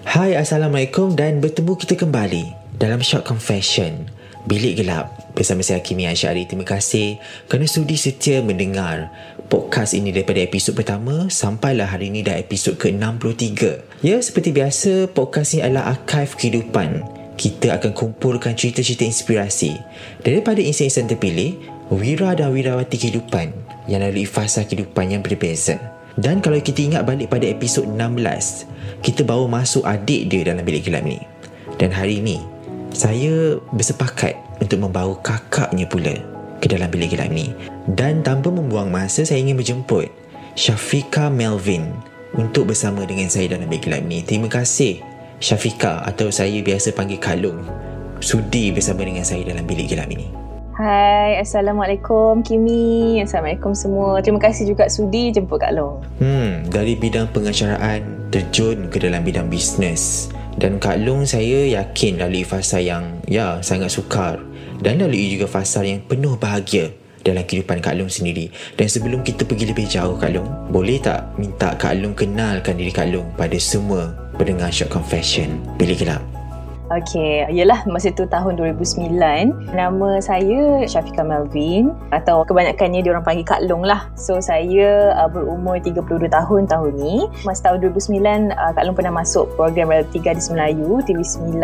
Hai Assalamualaikum dan bertemu kita kembali dalam Short Confession Bilik Gelap bersama saya Kimi Ansyari. Terima kasih kerana sudi setia mendengar podcast ini daripada episod pertama sampailah hari ini dah episod ke-63. Ya, seperti biasa podcast ini adalah archive kehidupan. Kita akan kumpulkan cerita-cerita inspirasi daripada insan-insan terpilih, wira dan wirawati kehidupan yang melalui fasa kehidupan yang berbeza. Dan kalau kita ingat balik pada episod 16, kita bawa masuk adik dia dalam bilik gelap ni. Dan hari ini, saya bersepakat untuk membawa kakaknya pula ke dalam bilik gelap ni. Dan tanpa membuang masa, saya ingin menjemput Syafika Melvin untuk bersama dengan saya dalam bilik gelap ni. Terima kasih Syafika atau saya biasa panggil Kalung sudi bersama dengan saya dalam bilik gelap ini. Hai, Assalamualaikum Kimi. Assalamualaikum semua. Terima kasih juga sudi jemput Kak Long. Hmm, dari bidang pengacaraan terjun ke dalam bidang bisnes. Dan Kak Long saya yakin lalui fasa yang ya sangat sukar dan lalui juga fasa yang penuh bahagia dalam kehidupan Kak Long sendiri. Dan sebelum kita pergi lebih jauh Kak Long, boleh tak minta Kak Long kenalkan diri Kak Long pada semua pendengar Short Confession Bilik Gelap? Okay, yelah masa tu tahun 2009 Nama saya Syafika Melvin Atau kebanyakannya diorang panggil Kak Long lah. So saya uh, berumur 32 tahun tahun ni. Masa tahun 2009 uh, Kak Long pernah masuk program Reality Gadis Melayu TV9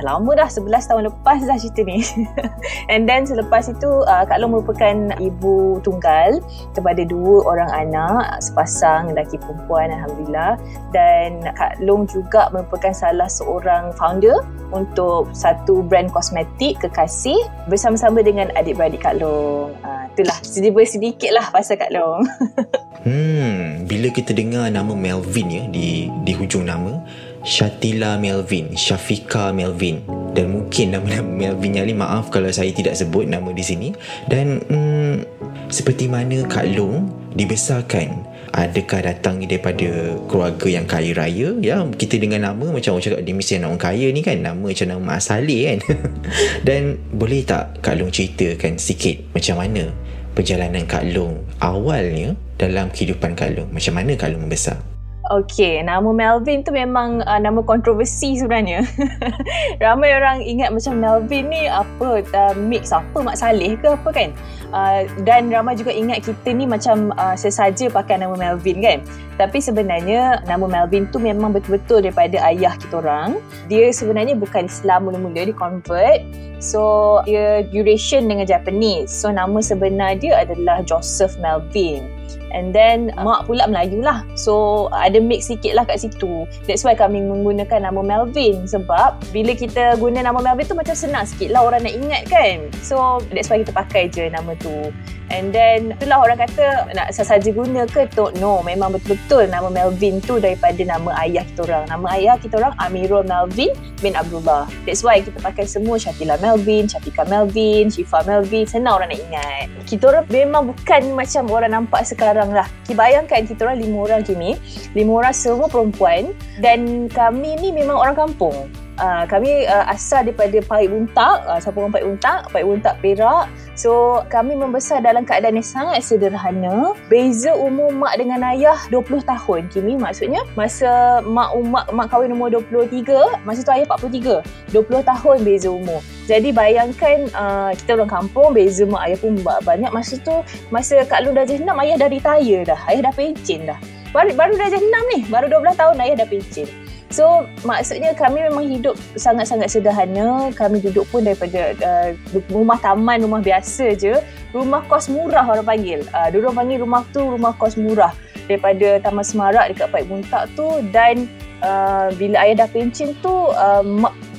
Dah lama dah 11 tahun lepas dah cerita ni. And then selepas itu uh, Kak Long merupakan ibu tunggal Kepada dua orang anak Sepasang lelaki perempuan Alhamdulillah. Dan Kak Long juga merupakan salah seorang founder untuk satu brand kosmetik kekasih bersama-sama dengan adik-beradik Kak Long. Uh, itulah sedikit lah pasal Kak Long. hmm, bila kita dengar nama Melvin ya di di hujung nama Shatila Melvin, Shafika Melvin dan mungkin nama-nama Melvin yang ni maaf kalau saya tidak sebut nama di sini dan hmm, seperti mana Kak Long dibesarkan adakah datang daripada keluarga yang kaya raya? Ya kita dengan nama macam orang cakap dia mesti anak orang kaya ni kan nama macam nama Mak Saleh kan? Dan boleh tak Kak Long ceritakan sikit macam mana perjalanan Kak Long awalnya dalam kehidupan Kak Long? Macam mana Kak Long membesar Okay, nama Melvin tu memang uh, nama kontroversi sebenarnya. Ramai orang ingat macam Melvin ni apa, uh, mix apa, Mak Saleh ke apa kan? Uh, dan ramai juga ingat kita ni macam uh, sesaja pakai nama Melvin kan? Tapi sebenarnya nama Melvin tu memang betul-betul daripada ayah kita orang. Dia sebenarnya bukan Islam mula-mula, dia convert. So, dia Eurasian dengan Japanese. So, nama sebenar dia adalah Joseph Melvin. And then mak pula Melayu lah. So ada mix sikit lah kat situ. That's why kami menggunakan nama Melvin. Sebab bila kita guna nama Melvin tu macam senang sikit lah orang nak ingat kan. So that's why kita pakai je nama tu. And then itulah orang kata nak sasaja guna ke tu. No, memang betul-betul nama Melvin tu daripada nama ayah kita orang. Nama ayah kita orang Amirul Melvin bin Abdullah. That's why kita pakai semua Syatila Melvin, Syafika Melvin, Syifa Melvin. Senang orang nak ingat. Kita orang memang bukan macam orang nampak sekarang lah. Kita bayangkan kita orang lima orang kini. Lima orang semua perempuan. Dan kami ni memang orang kampung. Uh, kami uh, asal daripada Pahit Buntak, uh, siapa orang Pahit Buntak, Pahit Buntak Perak. So, kami membesar dalam keadaan yang sangat sederhana. Beza umur mak dengan ayah 20 tahun. Kimi maksudnya masa mak mak mak kahwin umur 23, masa tu ayah 43. 20 tahun beza umur. Jadi bayangkan uh, kita orang kampung, beza mak ayah pun banyak. Masa tu, masa Kak Lu darjah 6, ayah dah retire dah. Ayah dah pencen dah. Baru, baru darjah 6 ni, baru 12 tahun ayah dah pencen. So maksudnya kami memang hidup sangat-sangat sederhana. Kami duduk pun daripada uh, rumah taman, rumah biasa je. Rumah kos murah orang panggil. Uh, dia orang panggil rumah tu rumah kos murah daripada Taman Semarak dekat Paik Buntak tu dan uh, bila ayah dah pencen tu uh,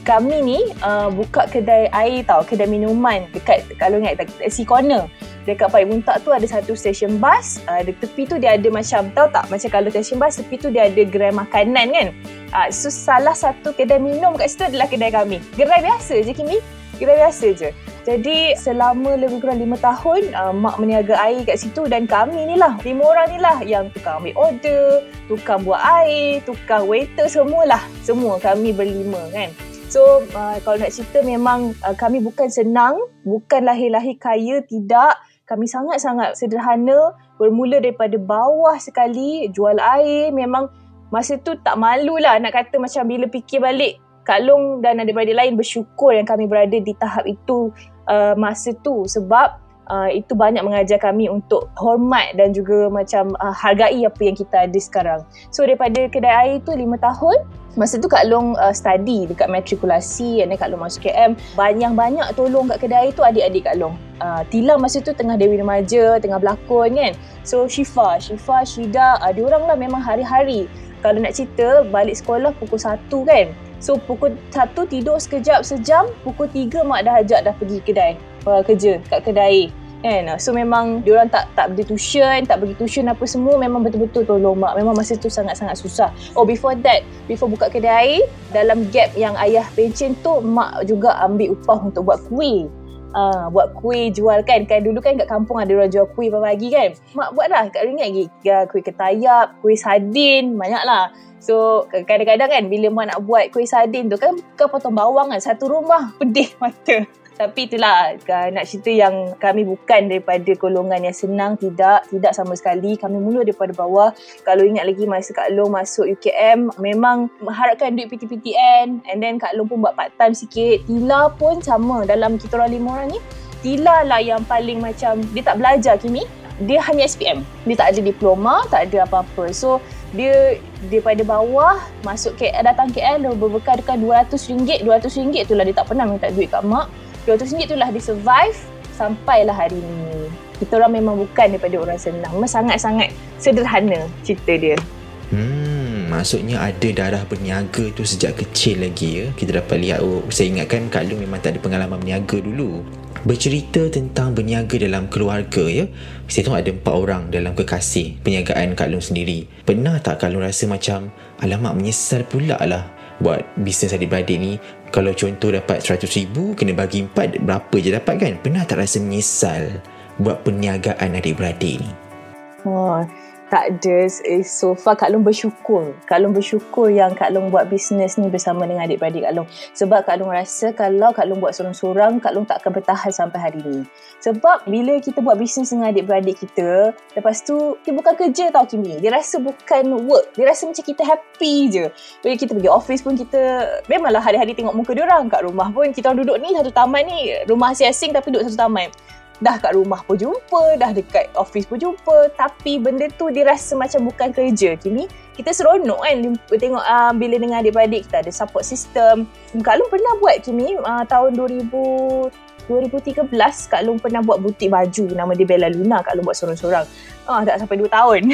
kami ni uh, buka kedai air tau, kedai minuman dekat kalau ingat taxi corner. Dekat Paik Buntak tu ada satu stesen bas uh, di tepi tu dia ada macam tahu tak macam kalau stesen bas tepi tu dia ada gerai makanan kan. Uh, so salah satu kedai minum kat situ adalah kedai kami. Gerai biasa je Kimi. Gerai biasa je. Jadi selama lebih kurang lima tahun uh, mak meniaga air kat situ dan kami ni lah lima orang ni lah yang tukang ambil order tukang buat air tukang waiter semualah. Semua kami berlima kan So uh, kalau nak cerita memang uh, kami bukan senang, bukan lahir-lahir kaya, tidak. Kami sangat-sangat sederhana bermula daripada bawah sekali jual air. Memang masa tu tak malu lah nak kata macam bila fikir balik Kak Long dan adik-beradik lain bersyukur yang kami berada di tahap itu uh, masa tu. Sebab uh, itu banyak mengajar kami untuk hormat dan juga macam uh, hargai apa yang kita ada sekarang. So daripada kedai air tu lima tahun Masa tu Kak Long uh, study dekat matrikulasi then Kak Long masuk KM. Banyak-banyak tolong kat kedai tu adik-adik Kak Long. Uh, Tilang masa tu tengah Dewi Remaja, tengah berlakon kan. So Shifa, Shifa, Shida, uh, diorang lah memang hari-hari. Kalau nak cerita, balik sekolah pukul 1 kan. So pukul 1 tidur sekejap, sejam. Pukul 3 mak dah ajak dah pergi kedai. Uh, kerja kat kedai kan? So memang diorang tak tak pergi tuition tak pergi tuition apa semua memang betul-betul tolong mak. Memang masa tu sangat-sangat susah. Oh before that before buka kedai dalam gap yang ayah pencen tu mak juga ambil upah untuk buat kuih. Uh, buat kuih jual kan? Kan dulu kan kat kampung ada orang jual kuih pagi kan? Mak buat lah kat ringgit lagi. Ya, kuih ketayap kuih sardin banyak lah So kadang-kadang kan bila mak nak buat kuih sardin tu kan kau potong bawang kan satu rumah pedih mata tapi itulah nak cerita yang kami bukan daripada golongan yang senang tidak tidak sama sekali. Kami mula daripada bawah. Kalau ingat lagi masa Kak Long masuk UKM memang mengharapkan duit PTPTN and then Kak Long pun buat part time sikit. Tila pun sama. Dalam kita orang lima orang ni Tila lah yang paling macam dia tak belajar Kimi dia hanya SPM dia tak ada diploma tak ada apa-apa. So dia daripada bawah masuk KL datang KL berbekalkan RM200 RM200 tu lah. Dia tak pernah minta duit kat mak RM200 itulah dia survive sampailah hari ni. Kita orang memang bukan daripada orang senang. Memang sangat-sangat sederhana cerita dia. Hmm, maksudnya ada darah berniaga tu sejak kecil lagi ya. Kita dapat lihat, oh, saya ingatkan Kak Long memang tak ada pengalaman berniaga dulu. Bercerita tentang berniaga dalam keluarga ya. Saya tahu ada empat orang dalam kekasih perniagaan Kak Long sendiri. Pernah tak Kak Long rasa macam, alamak menyesal pula lah buat bisnes adik-beradik ni kalau contoh dapat 100 ribu kena bagi empat berapa je dapat kan? Pernah tak rasa menyesal buat perniagaan adik-beradik ni? Oh tak ada so far Kak Long bersyukur. Kak Long bersyukur yang Kak Long buat bisnes ni bersama dengan adik-beradik Kak Long. Sebab Kak Long rasa kalau Kak Long buat sorang-sorang Kak Long tak akan bertahan sampai hari ni. Sebab bila kita buat bisnes dengan adik-beradik kita lepas tu dia bukan kerja tau Kimi. Dia rasa bukan work. Dia rasa macam kita happy je. Bila kita pergi office pun kita memanglah hari-hari tengok muka dia orang. Kat rumah pun kita orang duduk ni satu taman ni rumah asing-asing tapi duduk satu taman dah kat rumah pun jumpa, dah dekat office pun jumpa, tapi benda tu dia rasa macam bukan kerja. Kini kita seronok kan tengok uh, bila dengan adik-beradik kita ada support system. Kak Long pernah buat Kimi uh, tahun 2000 2013 Kak Long pernah buat butik baju. Nama dia Bella Luna Kak Long buat sorang-sorang. Ah, tak sampai 2 tahun.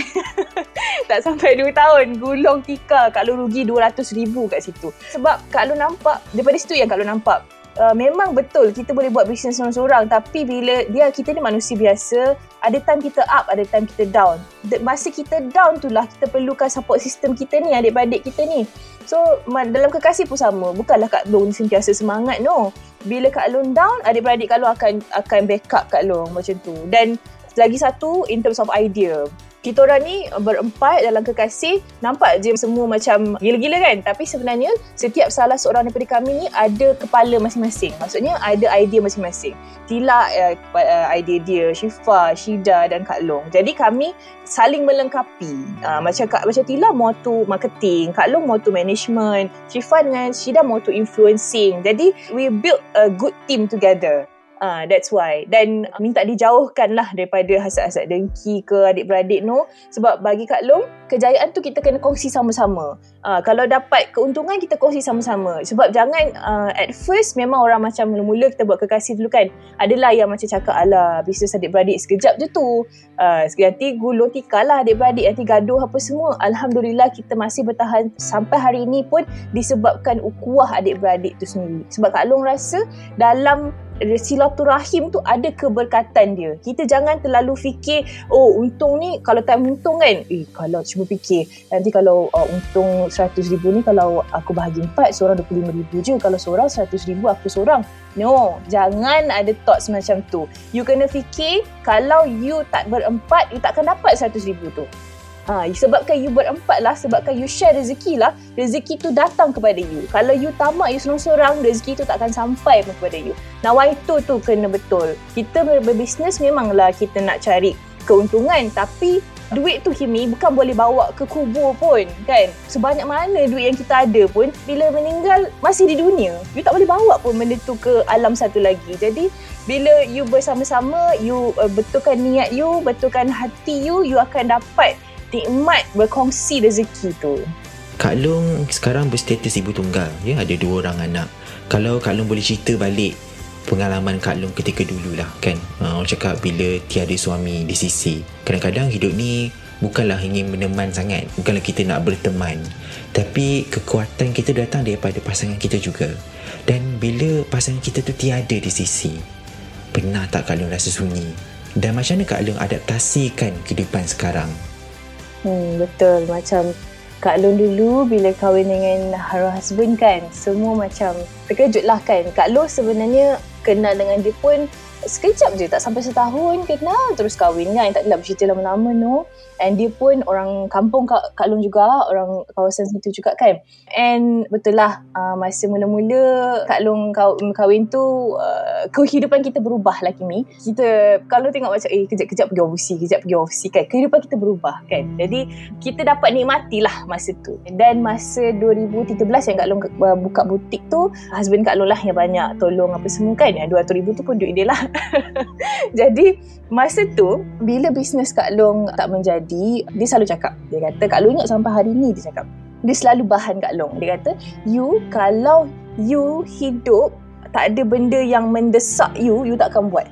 Tak sampai 2 tahun. Gulung tika Kak Long rugi 200 ribu kat situ. Sebab Kak Long nampak daripada situ yang Kak Long nampak uh, memang betul kita boleh buat bisnes seorang-seorang tapi bila dia kita ni manusia biasa ada time kita up ada time kita down. Masa kita down tu lah kita perlukan support system kita ni adik-adik kita ni. So dalam kekasih pun sama. Bukanlah Kak Long sentiasa semangat no. Bila Kak Long down adik-beradik Kak Long akan akan backup Kak Long macam tu. Dan lagi satu in terms of idea kita orang ni berempat dalam kekasih nampak je semua macam gila-gila kan? Tapi sebenarnya setiap salah seorang daripada kami ni ada kepala masing-masing. Maksudnya ada idea masing-masing. Tila uh, idea dia Shifa, Shida dan Kak Long. Jadi kami saling melengkapi. Uh, macam Kak macam Tila mau tu marketing Kak Long mau tu management Shifa dengan Shida mau tu influencing. Jadi we build a good team together Uh, that's why. Dan minta dijauhkan lah daripada hasad-hasad dengki ke adik-beradik no. Sebab bagi Kak Long, kejayaan tu kita kena kongsi sama-sama. Uh, kalau dapat keuntungan, kita kongsi sama-sama. Sebab jangan uh, at first memang orang macam mula-mula kita buat kekasih dulu kan. Adalah yang macam cakap, ala bisnes adik-beradik sekejap je tu. Uh, nanti gulung tikar lah adik-beradik, nanti gaduh apa semua. Alhamdulillah kita masih bertahan sampai hari ini pun disebabkan ukuah adik-beradik tu sendiri. Sebab Kak Long rasa dalam silaturahim tu ada keberkatan dia. Kita jangan terlalu fikir, oh untung ni kalau tak untung kan, eh kalau cuba fikir, nanti kalau uh, untung 100 ribu ni kalau aku bahagi empat, seorang 25 ribu je. Kalau seorang 100 ribu, aku seorang. No, jangan ada thoughts macam tu. You kena fikir, kalau you tak berempat, you takkan dapat 100 ribu tu. Ha, sebabkan you berempat lah, sebabkan you share rezeki lah, rezeki tu datang kepada you. Kalau you tamak, you seorang-seorang, rezeki tu tak akan sampai pun kepada you. Nah, itu tu kena betul. Kita berbisnes memanglah kita nak cari keuntungan, tapi duit tu Kimi bukan boleh bawa ke kubur pun kan. Sebanyak mana duit yang kita ada pun, bila meninggal masih di dunia, you tak boleh bawa pun benda tu ke alam satu lagi. Jadi, bila you bersama-sama, you uh, betulkan niat you, betulkan hati you, you akan dapat nikmat berkongsi rezeki tu. Kak Long sekarang berstatus ibu tunggal. Ya, ada dua orang anak. Kalau Kak Long boleh cerita balik pengalaman Kak Long ketika dulu lah kan. Uh, orang cakap bila tiada suami di sisi. Kadang-kadang hidup ni bukanlah ingin meneman sangat. Bukanlah kita nak berteman. Tapi kekuatan kita datang daripada pasangan kita juga. Dan bila pasangan kita tu tiada di sisi. Pernah tak Kak Long rasa sunyi? Dan macam mana Kak Long adaptasikan kehidupan sekarang? Hmm, betul. Macam Kak Long dulu bila kahwin dengan Haru husband kan, semua macam terkejut lah kan. Kak Long sebenarnya kenal dengan dia pun sekejap je, tak sampai setahun kenal terus kahwin kan. Tak adalah bercerita lama-lama no. And dia pun orang kampung Kak, Kak Long juga, orang kawasan situ juga kan. And betul lah, uh, masa mula-mula Kak Long kahwin tu, uh, kehidupan kita berubah lah Kimi. Kita kalau tengok macam, eh kejap-kejap pergi overseas, kejap pergi overseas kan. Kehidupan kita berubah kan. Jadi kita dapat nikmati lah masa tu. Dan masa 2013 yang Kak Long uh, buka butik tu, husband Kak Long lah yang banyak tolong apa semua kan. Yang 200 ribu tu pun duit dia lah. Jadi masa tu, bila bisnes Kak Long tak menjadi, jadi dia selalu cakap. Dia kata Kak Long ingat sampai hari ni dia cakap. Dia selalu bahan Kak Long. Dia kata you kalau you hidup tak ada benda yang mendesak you you tak akan buat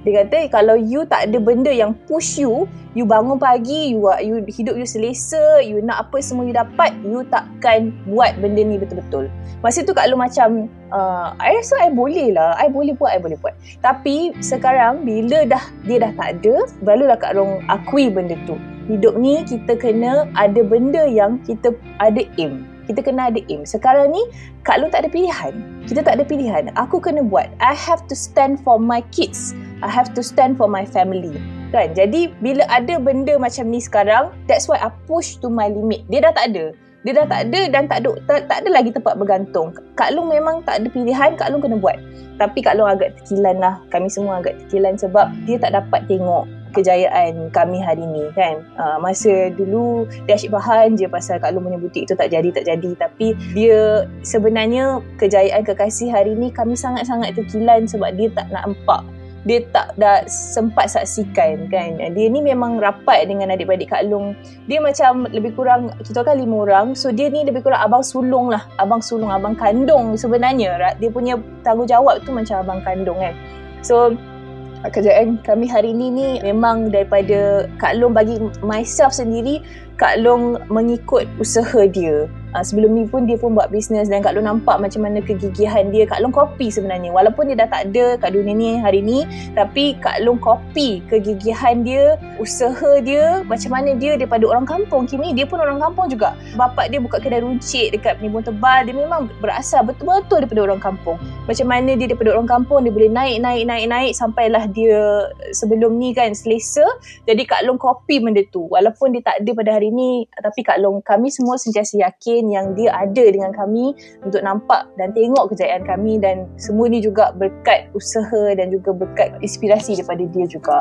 dia kata kalau you tak ada benda yang push you you bangun pagi you you hidup you selesa you nak apa semua you dapat you takkan buat benda ni betul-betul. Masa tu Kak Long macam uh, I rasa I boleh lah. I boleh buat I boleh buat. Tapi sekarang bila dah dia dah tak ada barulah Kak Long akui benda tu. Hidup ni kita kena ada benda yang kita ada aim. Kita kena ada aim. Sekarang ni, Kak Long tak ada pilihan. Kita tak ada pilihan. Aku kena buat. I have to stand for my kids. I have to stand for my family. Kan? Jadi, bila ada benda macam ni sekarang, that's why I push to my limit. Dia dah tak ada. Dia dah tak ada dan tak ada, tak, tak ada lagi tempat bergantung. Kak Long memang tak ada pilihan, Kak Long kena buat. Tapi Kak Long agak terkilan lah. Kami semua agak terkilan sebab dia tak dapat tengok kejayaan kami hari ni kan? Uh, masa dulu dia asyik bahan je pasal Kak Long punya butik tu tak jadi tak jadi. Tapi dia sebenarnya kejayaan kekasih hari ni kami sangat-sangat terkilan sebab dia tak nak nampak. Dia tak dah sempat saksikan kan? Dia ni memang rapat dengan adik-adik Kak Long dia macam lebih kurang kita kan lima orang. So dia ni lebih kurang abang sulung lah. Abang sulung abang kandung sebenarnya dia punya tanggungjawab tu macam abang kandung kan? So kerjaan kami hari ini ni memang daripada Kak Long bagi myself sendiri Kak Long mengikut usaha dia Uh, sebelum ni pun dia pun buat bisnes dan Kak Long nampak macam mana kegigihan dia. Kak Long kopi sebenarnya. Walaupun dia dah tak ada kat dunia ni hari ni, tapi Kak Long kopi kegigihan dia, usaha dia, macam mana dia daripada orang kampung. Kini dia pun orang kampung juga. Bapak dia buka kedai runcit dekat Penimbun Tebal. Dia memang berasal betul-betul daripada orang kampung. Macam mana dia daripada orang kampung, dia boleh naik, naik, naik, naik sampailah dia sebelum ni kan selesa. Jadi Kak Long kopi benda tu. Walaupun dia tak ada pada hari ni, tapi Kak Long, kami semua sentiasa yakin yang dia ada dengan kami untuk nampak dan tengok kejayaan kami dan semua ni juga berkat usaha dan juga berkat inspirasi daripada dia juga.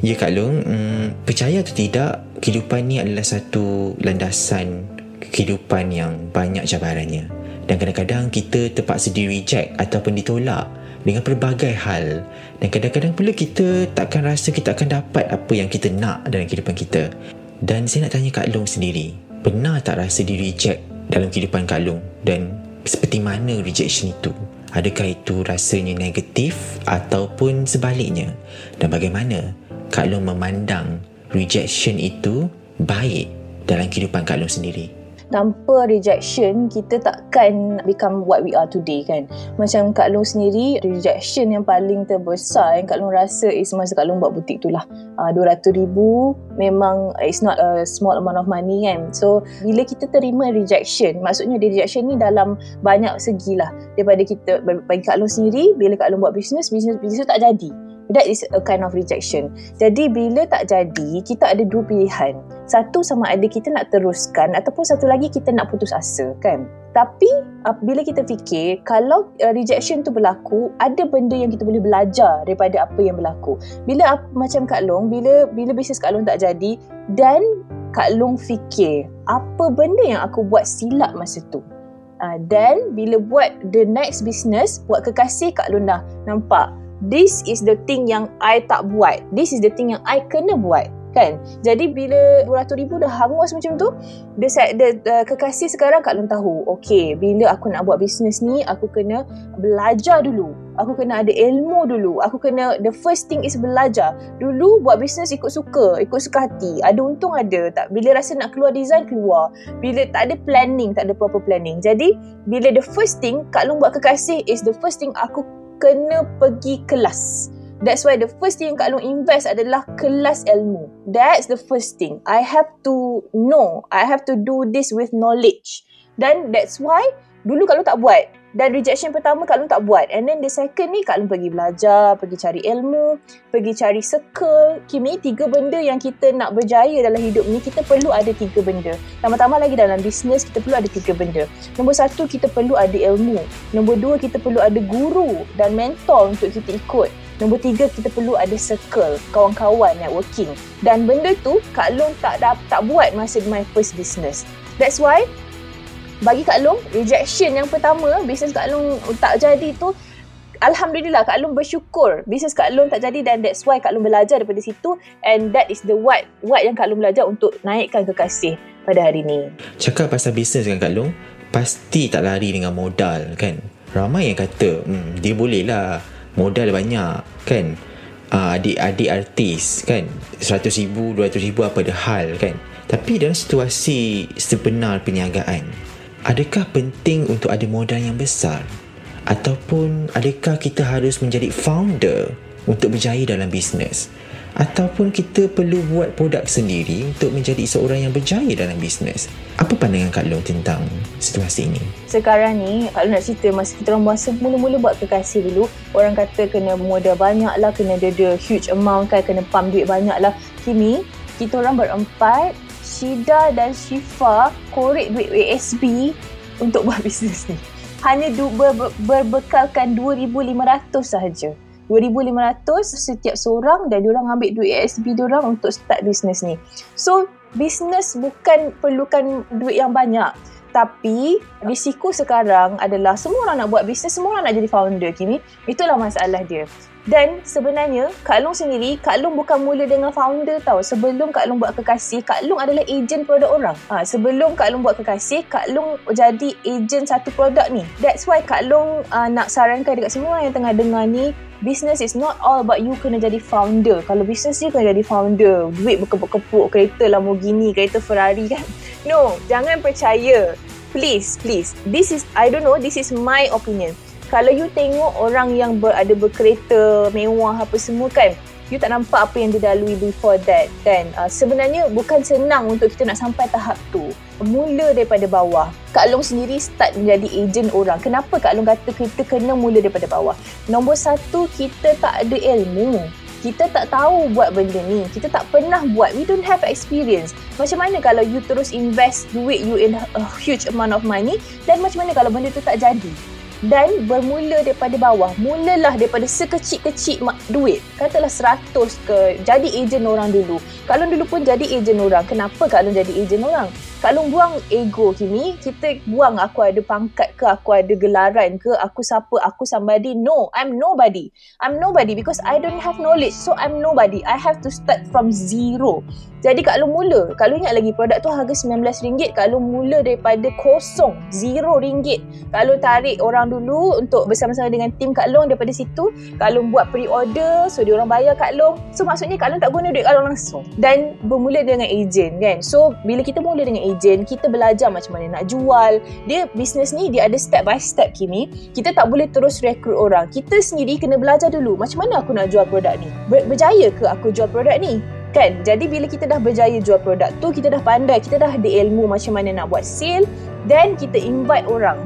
Ya Kak Long, hmm, percaya atau tidak kehidupan ni adalah satu landasan kehidupan yang banyak cabarannya dan kadang-kadang kita terpaksa di reject ataupun ditolak dengan pelbagai hal dan kadang-kadang pula kita takkan rasa kita akan dapat apa yang kita nak dalam kehidupan kita. Dan saya nak tanya Kak Long sendiri, pernah tak rasa di reject dalam kehidupan Kak Long dan seperti mana rejection itu? Adakah itu rasanya negatif ataupun sebaliknya? Dan bagaimana Kak Long memandang rejection itu baik dalam kehidupan Kak Long sendiri? Tanpa rejection kita takkan become what we are today kan? Macam Kak Long sendiri rejection yang paling terbesar yang Kak Long rasa is masa Kak Long buat butik tu lah. Uh, 200 ribu memang it's not a small amount of money kan? So bila kita terima rejection maksudnya rejection ni dalam banyak segi lah. Daripada kita bagi Kak Long sendiri bila Kak Long buat bisnes bisnes bisnes tak jadi That is a kind of rejection. Jadi bila tak jadi, kita ada dua pilihan. Satu sama ada kita nak teruskan ataupun satu lagi kita nak putus asa kan. Tapi bila kita fikir kalau uh, rejection tu berlaku, ada benda yang kita boleh belajar daripada apa yang berlaku. Bila macam Kak Long, bila bila bisnes Kak Long tak jadi dan Kak Long fikir apa benda yang aku buat silap masa tu. Uh, dan bila buat the next business, buat kekasih Kak Long dah nampak this is the thing yang I tak buat. This is the thing yang I kena buat. Kan? Jadi bila RM200,000 dah hangus macam tu, the, the, the, kekasih sekarang Kak Long tahu, okay, bila aku nak buat bisnes ni, aku kena belajar dulu. Aku kena ada ilmu dulu. Aku kena, the first thing is belajar. Dulu buat bisnes ikut suka, ikut suka hati. Ada untung ada. Tak, bila rasa nak keluar design, keluar. Bila tak ada planning, tak ada proper planning. Jadi, bila the first thing, Kak Long buat kekasih is the first thing aku kena pergi kelas. That's why the first thing Kak Long invest adalah kelas ilmu. That's the first thing. I have to know. I have to do this with knowledge. Dan that's why dulu Kak Long tak buat. Dan rejection pertama Kak Long tak buat. And then the second ni Kak Long pergi belajar, pergi cari ilmu, pergi cari circle. Kimi, tiga benda yang kita nak berjaya dalam hidup ni, kita perlu ada tiga benda. Pertama-tama lagi dalam bisnes, kita perlu ada tiga benda. Nombor satu, kita perlu ada ilmu. Nombor dua, kita perlu ada guru dan mentor untuk kita ikut. Nombor tiga, kita perlu ada circle, kawan-kawan, networking. Dan benda tu, Kak Long tak, tak buat masa my first business. That's why, bagi Kak Long, rejection yang pertama, bisnes Kak Long tak jadi tu, Alhamdulillah Kak Long bersyukur bisnes Kak Long tak jadi dan that's why Kak Long belajar daripada situ and that is the what what yang Kak Long belajar untuk naikkan kekasih pada hari ni. Cakap pasal bisnes dengan Kak Long, pasti tak lari dengan modal kan? Ramai yang kata, hmm, dia boleh lah modal banyak kan? Uh, adik-adik artis kan? 100 ribu, 200 ribu apa ada hal kan? Tapi dalam situasi sebenar perniagaan, adakah penting untuk ada modal yang besar? Ataupun adakah kita harus menjadi founder untuk berjaya dalam bisnes? Ataupun kita perlu buat produk sendiri untuk menjadi seorang yang berjaya dalam bisnes? Apa pandangan Kak Long tentang situasi ini? Sekarang ni, Kak Long nak cerita masa kita orang masa mula-mula buat kekasih dulu, orang kata kena modal banyak lah, kena ada, huge amount kan, kena pump duit banyak lah. Kini, kita orang berempat Shida dan Shifa korek duit ASB untuk buat bisnes ni. Hanya du- ber- berbekalkan 2,500 sahaja. 2,500 setiap seorang dan diorang ambil duit ASB diorang untuk start bisnes ni. So, bisnes bukan perlukan duit yang banyak. Tapi, risiko sekarang adalah semua orang nak buat bisnes, semua orang nak jadi founder kini. Itulah masalah dia. Dan sebenarnya Kak Long sendiri, Kak Long bukan mula dengan founder tau. Sebelum Kak Long buat kekasih, Kak Long adalah ejen produk orang. Ha, sebelum Kak Long buat kekasih, Kak Long jadi ejen satu produk ni. That's why Kak Long uh, nak sarankan dekat semua yang tengah dengar ni, business is not all about you kena jadi founder. Kalau business ni kena jadi founder, duit berkepuk-kepuk, kereta Lamborghini, kereta Ferrari kan. No, jangan percaya. Please, please. This is, I don't know, this is my opinion kalau you tengok orang yang ber, ada berkereta mewah apa semua kan you tak nampak apa yang dilalui before that kan? Uh, sebenarnya bukan senang untuk kita nak sampai tahap tu. Mula daripada bawah. Kak Long sendiri start menjadi ejen orang. Kenapa Kak Long kata kita kena mula daripada bawah? Nombor satu kita tak ada ilmu. Kita tak tahu buat benda ni. Kita tak pernah buat. We don't have experience. Macam mana kalau you terus invest duit you in a huge amount of money dan macam mana kalau benda tu tak jadi dan bermula daripada bawah. Mulalah daripada sekecil-kecil duit. Katalah 100 ke jadi ejen orang dulu. Kalau dulu pun jadi ejen orang. Kenapa kalau jadi ejen orang Kak Long buang ego Kimi. Kita buang aku ada pangkat ke, aku ada gelaran ke, aku siapa, aku somebody. No, I'm nobody. I'm nobody because I don't have knowledge. So I'm nobody. I have to start from zero. Jadi Kak Long mula. Kak Long ingat lagi produk tu harga RM19. Kak Long mula daripada kosong. Zero ringgit. Kak Long tarik orang dulu untuk bersama-sama dengan tim Kak Long daripada situ. Kak Long buat pre-order. So, dia orang bayar Kak Long. So, maksudnya Kak Long tak guna duit Kak Long langsung. Dan bermula dengan ejen kan. So, bila kita mula dengan ejen, kita belajar macam mana nak jual. Dia, bisnes ni, dia ada step by step Kimi. Kita tak boleh terus rekrut orang. Kita sendiri kena belajar dulu. Macam mana aku nak jual produk ni? Ber- berjaya ke aku jual produk ni? kan jadi bila kita dah berjaya jual produk tu kita dah pandai kita dah ada ilmu macam mana nak buat sale then kita invite orang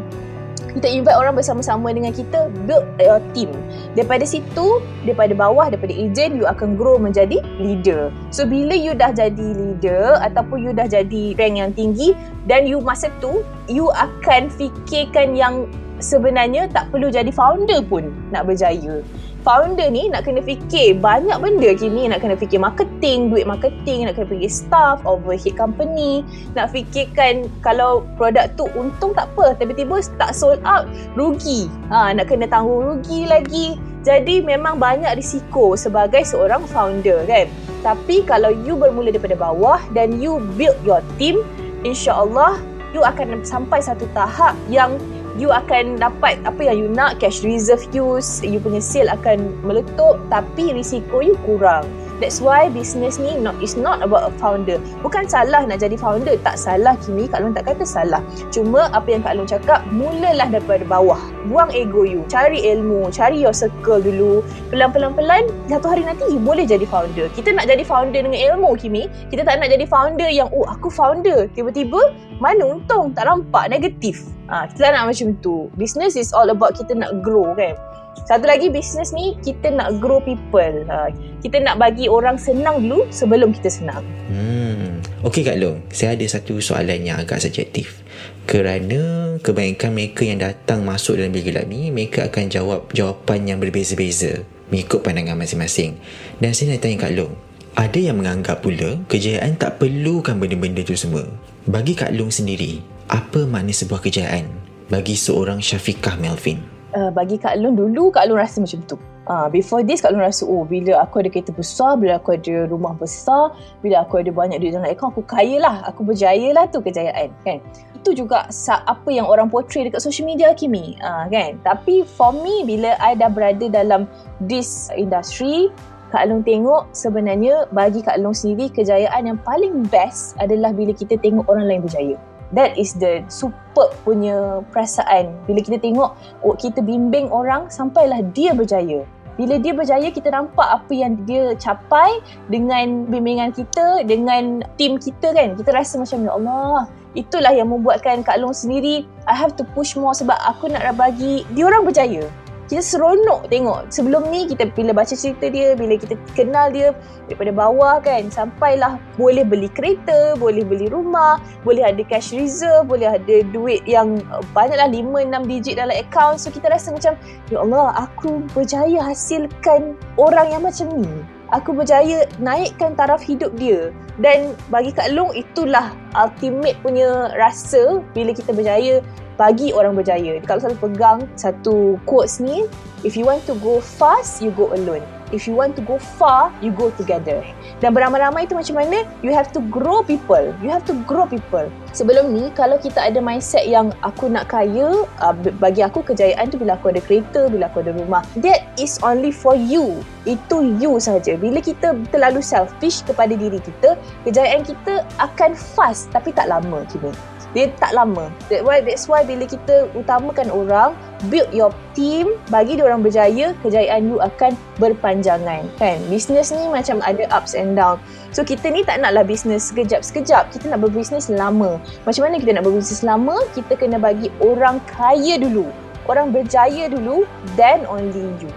kita invite orang bersama-sama dengan kita build your team. Daripada situ daripada bawah daripada agent you akan grow menjadi leader. So bila you dah jadi leader ataupun you dah jadi rank yang tinggi dan you masa tu you akan fikirkan yang sebenarnya tak perlu jadi founder pun nak berjaya founder ni nak kena fikir banyak benda kini nak kena fikir marketing, duit marketing, nak kena fikir staff, overhead company, nak fikirkan kalau produk tu untung tak apa, tiba-tiba tak sold out, rugi. Ha, nak kena tanggung rugi lagi. Jadi memang banyak risiko sebagai seorang founder kan. Tapi kalau you bermula daripada bawah dan you build your team, insya-Allah you akan sampai satu tahap yang you akan dapat apa yang you nak cash reserve you you punya sale akan meletup tapi risiko you kurang That's why business ni not is not about a founder. Bukan salah nak jadi founder, tak salah Kimi. Kak Long tak kata salah. Cuma apa yang Kak Long cakap, mulalah daripada bawah. Buang ego you, cari ilmu, cari your circle dulu. Pelan-pelan-pelan, satu hari nanti you boleh jadi founder. Kita nak jadi founder dengan ilmu Kimi. Kita tak nak jadi founder yang, oh aku founder. Tiba-tiba, mana untung, tak nampak, negatif. Ha, kita nak macam tu. Business is all about kita nak grow kan. Satu lagi bisnes ni kita nak grow people. Ha, kita nak bagi orang senang dulu sebelum kita senang. Hmm. Okey Kak Long, saya ada satu soalan yang agak subjektif. Kerana kebanyakan mereka yang datang masuk dalam bilik gelap ni, mereka akan jawab jawapan yang berbeza-beza mengikut pandangan masing-masing. Dan saya nak tanya Kak Long, ada yang menganggap pula kejayaan tak perlukan benda-benda tu semua. Bagi Kak Long sendiri, apa makna sebuah kejayaan bagi seorang Syafiqah Melvin? Uh, bagi Kak Long dulu Kak Long rasa macam tu. Uh, before this Kak Long rasa oh bila aku ada kereta besar, bila aku ada rumah besar, bila aku ada banyak duit dalam akaun aku kaya lah, aku berjaya lah tu kejayaan kan. Itu juga apa yang orang portray dekat social media Kimi uh, kan. Tapi for me bila I dah berada dalam this industry Kak Long tengok sebenarnya bagi Kak Long sendiri kejayaan yang paling best adalah bila kita tengok orang lain berjaya that is the super punya perasaan. Bila kita tengok oh, kita bimbing orang sampailah dia berjaya. Bila dia berjaya kita nampak apa yang dia capai dengan bimbingan kita dengan tim kita kan. Kita rasa macam ya Allah itulah yang membuatkan Kak Long sendiri. I have to push more sebab aku nak bagi. Dia orang berjaya kita seronok tengok. Sebelum ni kita bila baca cerita dia bila kita kenal dia daripada bawah kan sampailah boleh beli kereta boleh beli rumah boleh ada cash reserve boleh ada duit yang uh, banyaklah 5 6 digit dalam account. So kita rasa macam ya Allah aku berjaya hasilkan orang yang macam ni aku berjaya naikkan taraf hidup dia dan bagi Kak Long itulah ultimate punya rasa bila kita berjaya bagi orang berjaya. Kalau selalu pegang satu quotes ni, if you want to go fast, you go alone. If you want to go far, you go together. Dan beramai-ramai itu macam mana? You have to grow people. You have to grow people. Sebelum ni, kalau kita ada mindset yang aku nak kaya, uh, bagi aku kejayaan tu bila aku ada kereta, bila aku ada rumah. That is only for you. Itu you saja. Bila kita terlalu selfish kepada diri kita, kejayaan kita akan fast tapi tak lama kini dia tak lama. That's why, that's why bila kita utamakan orang, build your team, bagi dia orang berjaya, kejayaan you akan berpanjangan. Kan? Business ni macam ada ups and down. So kita ni tak naklah bisnes sekejap-sekejap. Kita nak berbisnes lama. Macam mana kita nak berbisnes lama? Kita kena bagi orang kaya dulu. Orang berjaya dulu, then only you.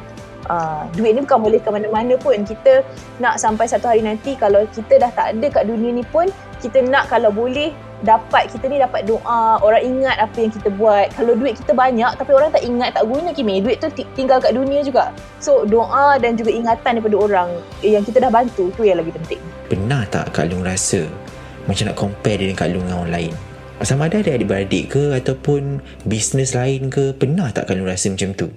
Uh, duit ni bukan boleh ke mana-mana pun kita nak sampai satu hari nanti kalau kita dah tak ada kat dunia ni pun kita nak kalau boleh dapat kita ni dapat doa orang ingat apa yang kita buat. Kalau duit kita banyak tapi orang tak ingat tak guna kimi. Duit tu tinggal kat dunia juga. So doa dan juga ingatan daripada orang yang kita dah bantu tu yang lagi penting. Pernah tak Kak Long rasa macam nak compare diri Kak Long dengan orang lain? Sama ada ada adik-beradik ke ataupun bisnes lain ke? Pernah tak Kak Long rasa macam tu?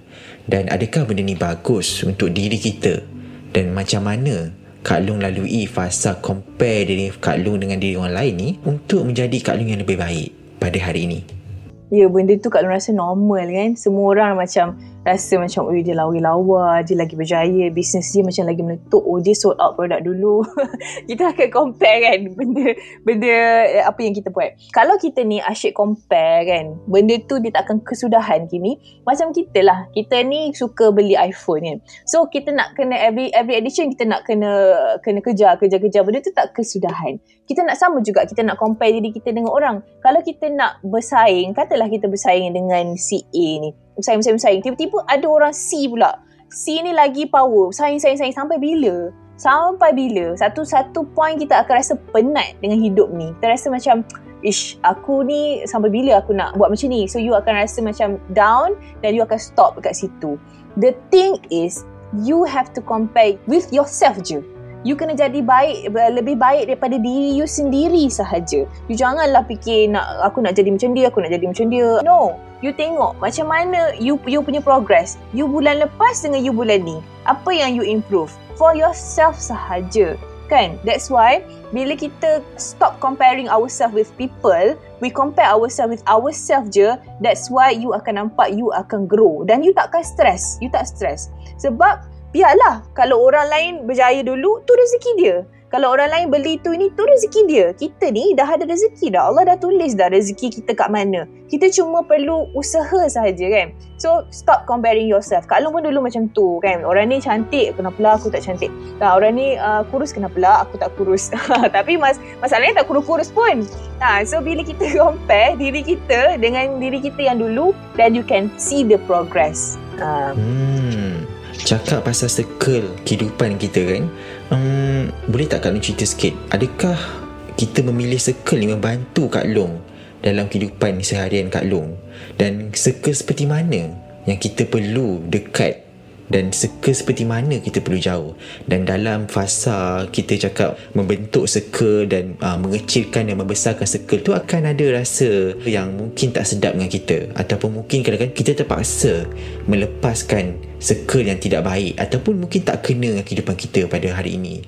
Dan adakah benda ni bagus untuk diri kita? Dan macam mana Kak Long lalui fasa compare diri Kak Long dengan diri orang lain ni untuk menjadi Kak Long yang lebih baik pada hari ini. Ya benda tu Kak Long rasa normal kan? Semua orang macam rasa macam oh dia lawa-lawa dia lagi berjaya bisnes dia macam lagi meletup oh dia sold out produk dulu. Kita akan compare kan benda benda eh, apa yang kita buat. Kalau kita ni asyik compare kan benda tu dia takkan kesudahan kini macam kita lah kita ni suka beli iPhone kan. So kita nak kena every every edition kita nak kena kena kejar kejar kejar. Benda tu tak kesudahan. Kita nak sama juga kita nak compare diri kita dengan orang. Kalau kita nak bersaing katalah kita bersaing dengan si A ni bersaing, bersaing, bersaing. Tiba-tiba ada orang C pula. C ni lagi power. Saing, saing, saing. Sampai bila? Sampai bila? Satu-satu point kita akan rasa penat dengan hidup ni. Kita rasa macam, ish, aku ni sampai bila aku nak buat macam ni? So, you akan rasa macam down dan you akan stop dekat situ. The thing is, you have to compare with yourself je you kena jadi baik lebih baik daripada diri you sendiri sahaja. You janganlah fikir nak aku nak jadi macam dia aku nak jadi macam dia. No. You tengok macam mana you you punya progress. You bulan lepas dengan you bulan ni. Apa yang you improve? For yourself sahaja. Kan? That's why bila kita stop comparing ourselves with people we compare ourselves with ourselves je that's why you akan nampak you akan grow. Dan you takkan stress. You tak stress. Sebab biarlah kalau orang lain berjaya dulu tu rezeki dia. Kalau orang lain beli tu ini tu rezeki dia. Kita ni dah ada rezeki dah. Allah dah tulis dah rezeki kita kat mana. Kita cuma perlu usaha sahaja kan? So stop comparing yourself. Kak Long pun dulu macam tu kan? Orang ni cantik kenapa aku tak cantik? Nah, orang ni uh, kurus kenapa aku tak kurus? Tapi mas masalahnya tak kurus-kurus pun. Nah, so bila kita compare diri kita dengan diri kita yang dulu then you can see the progress. Uh, hmm cakap pasal circle kehidupan kita kan? Um, boleh tak Kak Long cerita sikit? Adakah kita memilih circle ni membantu Kak Long dalam kehidupan seharian Kak Long? Dan circle seperti mana yang kita perlu dekat dan circle seperti mana kita perlu jauh. Dan dalam fasa kita cakap membentuk circle dan uh, mengecilkan dan membesarkan circle tu akan ada rasa yang mungkin tak sedap dengan kita. Ataupun mungkin kadang-kadang kita terpaksa melepaskan circle yang tidak baik ataupun mungkin tak kena dengan kehidupan kita pada hari ini.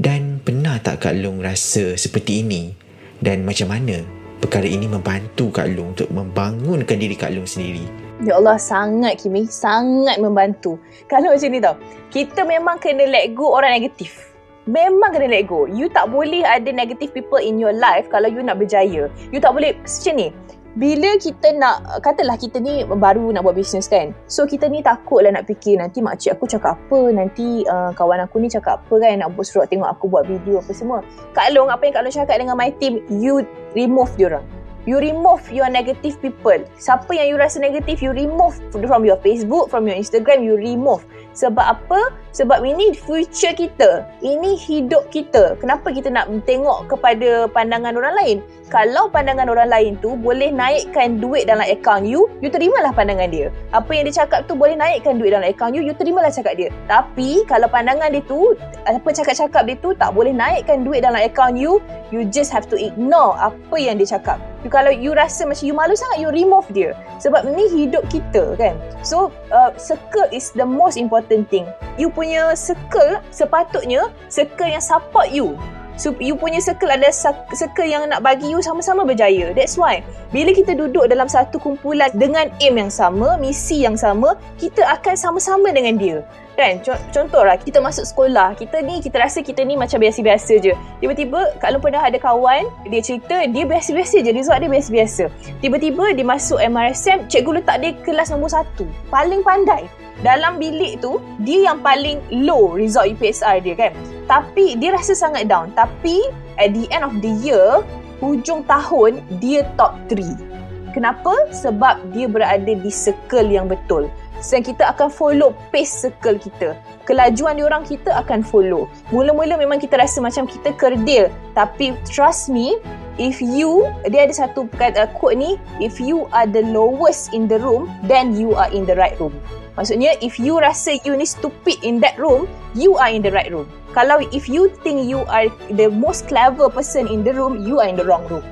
Dan pernah tak Kak Long rasa seperti ini? Dan macam mana perkara ini membantu Kak Long untuk membangunkan diri Kak Long sendiri Ya Allah sangat Kimi. Sangat membantu. Kalau macam ni tau Kita memang kena let go orang negatif. Memang kena let go. You tak boleh ada negative people in your life Kalau you nak berjaya. You tak boleh Macam ni. Bila kita nak katalah kita ni baru nak buat bisnes kan. So kita ni takut lah nak fikir nanti makcik aku cakap apa nanti uh, kawan aku ni cakap apa kan nak suruh tengok aku buat video apa semua. Kak Long apa yang Kak Long cakap dengan my team you remove diorang you remove your negative people. Siapa yang you rasa negatif, you remove from your Facebook, from your Instagram, you remove. Sebab apa? Sebab ini future kita. Ini hidup kita. Kenapa kita nak tengok kepada pandangan orang lain? Kalau pandangan orang lain tu boleh naikkan duit dalam akaun you, you terimalah pandangan dia. Apa yang dia cakap tu boleh naikkan duit dalam akaun you, you terimalah cakap dia. Tapi kalau pandangan dia tu, apa cakap-cakap dia tu tak boleh naikkan duit dalam akaun you, you just have to ignore apa yang dia cakap. You, kalau you rasa macam you malu sangat, you remove dia. Sebab ni hidup kita kan. So, uh, circle is the most important thing. You punya circle sepatutnya circle yang support you So, you punya circle ada circle yang nak bagi you sama-sama berjaya. That's why, bila kita duduk dalam satu kumpulan dengan aim yang sama, misi yang sama, kita akan sama-sama dengan dia. Kan? Contohlah, kita masuk sekolah. Kita ni, kita rasa kita ni macam biasa-biasa je. Tiba-tiba, kalau pernah ada kawan, dia cerita, dia biasa-biasa je. Result dia biasa-biasa. Tiba-tiba, dia masuk MRSM, cikgu letak dia kelas nombor satu. Paling pandai dalam bilik tu dia yang paling low result UPSR dia kan tapi dia rasa sangat down tapi at the end of the year hujung tahun dia top 3 kenapa sebab dia berada di circle yang betul dan kita akan follow pace circle kita. Kelajuan diorang kita akan follow. Mula-mula memang kita rasa macam kita kerdil. Tapi trust me if you dia ada satu kata quote ni if you are the lowest in the room then you are in the right room. Maksudnya if you rasa you ni stupid in that room you are in the right room. Kalau if you think you are the most clever person in the room you are in the wrong room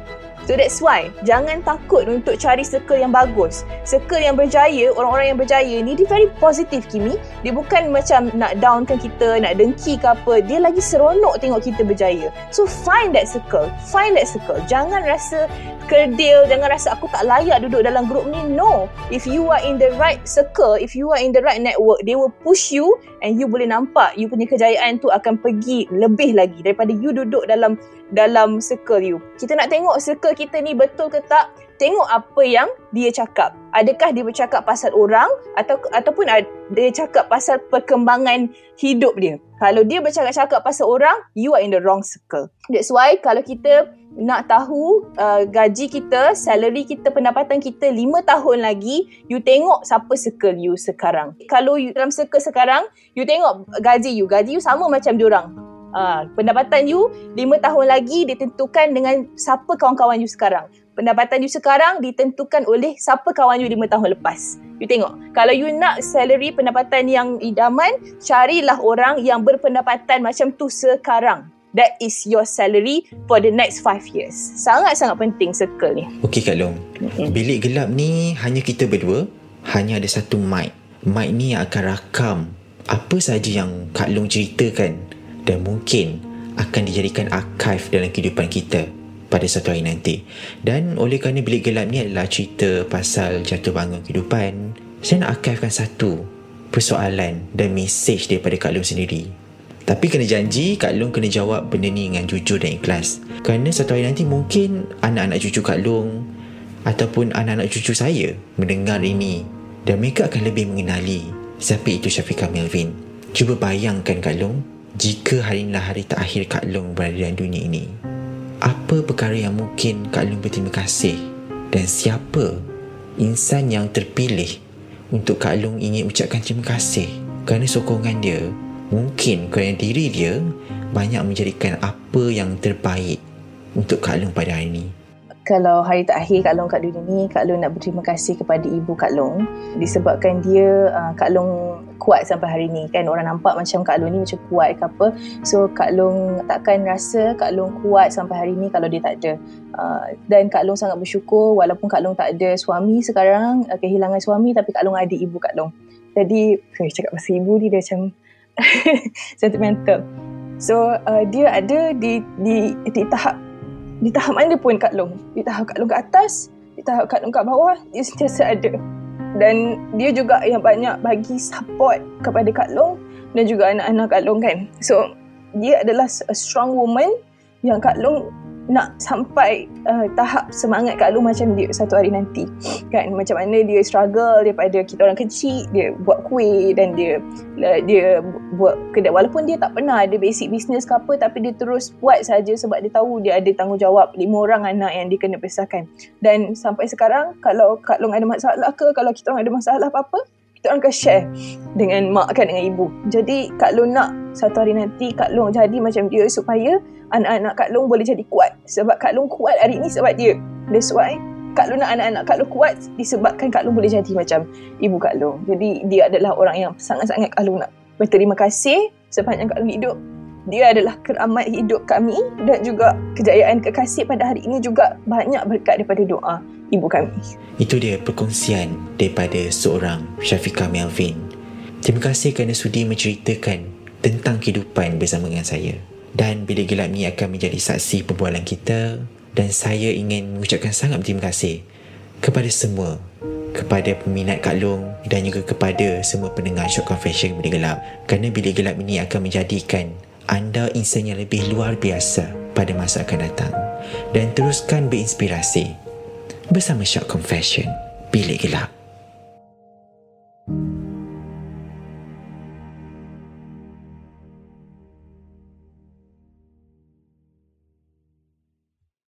So that's why jangan takut untuk cari circle yang bagus. Circle yang berjaya, orang-orang yang berjaya ni dia very positif Kimi. Dia bukan macam nak downkan kita, nak dengki ke apa. Dia lagi seronok tengok kita berjaya. So find that circle. Find that circle. Jangan rasa kerdil, jangan rasa aku tak layak duduk dalam grup ni. No. If you are in the right circle, if you are in the right network, they will push you and you boleh nampak you punya kejayaan tu akan pergi lebih lagi daripada you duduk dalam dalam circle you. Kita nak tengok circle kita ni betul ke tak? Tengok apa yang dia cakap. Adakah dia bercakap pasal orang atau ataupun dia cakap pasal perkembangan hidup dia. Kalau dia bercakap-cakap pasal orang, you are in the wrong circle. That's why kalau kita nak tahu uh, gaji kita, salary kita, pendapatan kita 5 tahun lagi, you tengok siapa circle you sekarang. Kalau you dalam circle sekarang, you tengok gaji you. Gaji you sama macam diorang. Ha, pendapatan you 5 tahun lagi ditentukan dengan siapa kawan-kawan you sekarang. Pendapatan you sekarang ditentukan oleh siapa kawan you 5 tahun lepas. You tengok, kalau you nak salary pendapatan yang idaman, carilah orang yang berpendapatan macam tu sekarang. That is your salary for the next 5 years. Sangat-sangat penting circle ni. Okey Kak Long, mm-hmm. bilik gelap ni hanya kita berdua, hanya ada satu mic. Mic ni akan rakam apa saja yang Kak Long ceritakan dan mungkin akan dijadikan archive dalam kehidupan kita pada satu hari nanti. Dan oleh kerana bilik gelap ni adalah cerita pasal jatuh bangun kehidupan, saya nak archivekan satu persoalan dan mesej daripada Kak Long sendiri. Tapi kena janji Kak Long kena jawab benda ni dengan jujur dan ikhlas. Kerana satu hari nanti mungkin anak-anak cucu Kak Long ataupun anak-anak cucu saya mendengar ini dan mereka akan lebih mengenali siapa itu Syafiqah Melvin. Cuba bayangkan Kak Long, jika hari inilah hari terakhir Kak Long berada dalam dunia ini, apa perkara yang mungkin Kak Long berterima kasih dan siapa insan yang terpilih untuk Kak Long ingin ucapkan terima kasih kerana sokongan dia mungkin kerana diri dia banyak menjadikan apa yang terbaik untuk Kak Long pada hari ini kalau hari terakhir Kak Long kat dunia ni, Kak Long nak berterima kasih kepada ibu Kak Long disebabkan dia, uh, Kak Long kuat sampai hari ni kan orang nampak macam Kak Long ni macam kuat ke apa so Kak Long takkan rasa Kak Long kuat sampai hari ni kalau dia tak ada uh, dan Kak Long sangat bersyukur walaupun Kak Long tak ada suami sekarang uh, kehilangan suami tapi Kak Long ada ibu Kak Long jadi saya cakap pasal ibu ni dia macam sentimental so uh, dia ada di, di di tahap di tahap mana pun Kak Long. Di tahap Kak Long kat atas, di tahap Kak Long kat bawah, dia sentiasa ada. Dan dia juga yang banyak bagi support kepada Kak Long dan juga anak-anak Kak Long kan. So, dia adalah a strong woman yang Kak Long nak sampai uh, tahap semangat Kak Lu macam dia satu hari nanti. Kan? Macam mana dia struggle daripada kita orang kecil dia buat kuih dan dia uh, dia buat kedai. Walaupun dia tak pernah ada basic business ke apa tapi dia terus buat saja sebab dia tahu dia ada tanggungjawab lima orang anak yang dia kena besarkan dan sampai sekarang kalau Kak Long ada masalah ke kalau kita orang ada masalah apa-apa kita orang akan share dengan mak kan dengan ibu. Jadi Kak Long nak satu hari nanti Kak Long jadi macam dia supaya anak-anak Kak Long boleh jadi kuat. Sebab Kak Long kuat hari ni sebab dia. That's why Kak Long nak anak-anak Kak Long kuat disebabkan Kak Long boleh jadi macam ibu Kak Long. Jadi dia adalah orang yang sangat-sangat Kak Long nak berterima kasih sepanjang Kak Long hidup. Dia adalah keramat hidup kami dan juga kejayaan kekasih pada hari ini juga banyak berkat daripada doa ibu kami. Itu dia perkongsian daripada seorang Syafiqah Melvin. Terima kasih kerana sudi menceritakan tentang kehidupan bersama dengan saya. Dan bila gelap ni akan menjadi saksi perbualan kita dan saya ingin mengucapkan sangat berterima kasih kepada semua kepada peminat Kak Long dan juga kepada semua pendengar Short Confession Bilik Gelap kerana Bilik Gelap ini akan menjadikan anda insan yang lebih luar biasa pada masa akan datang dan teruskan berinspirasi bersama Shock Confession Bilik Gelap.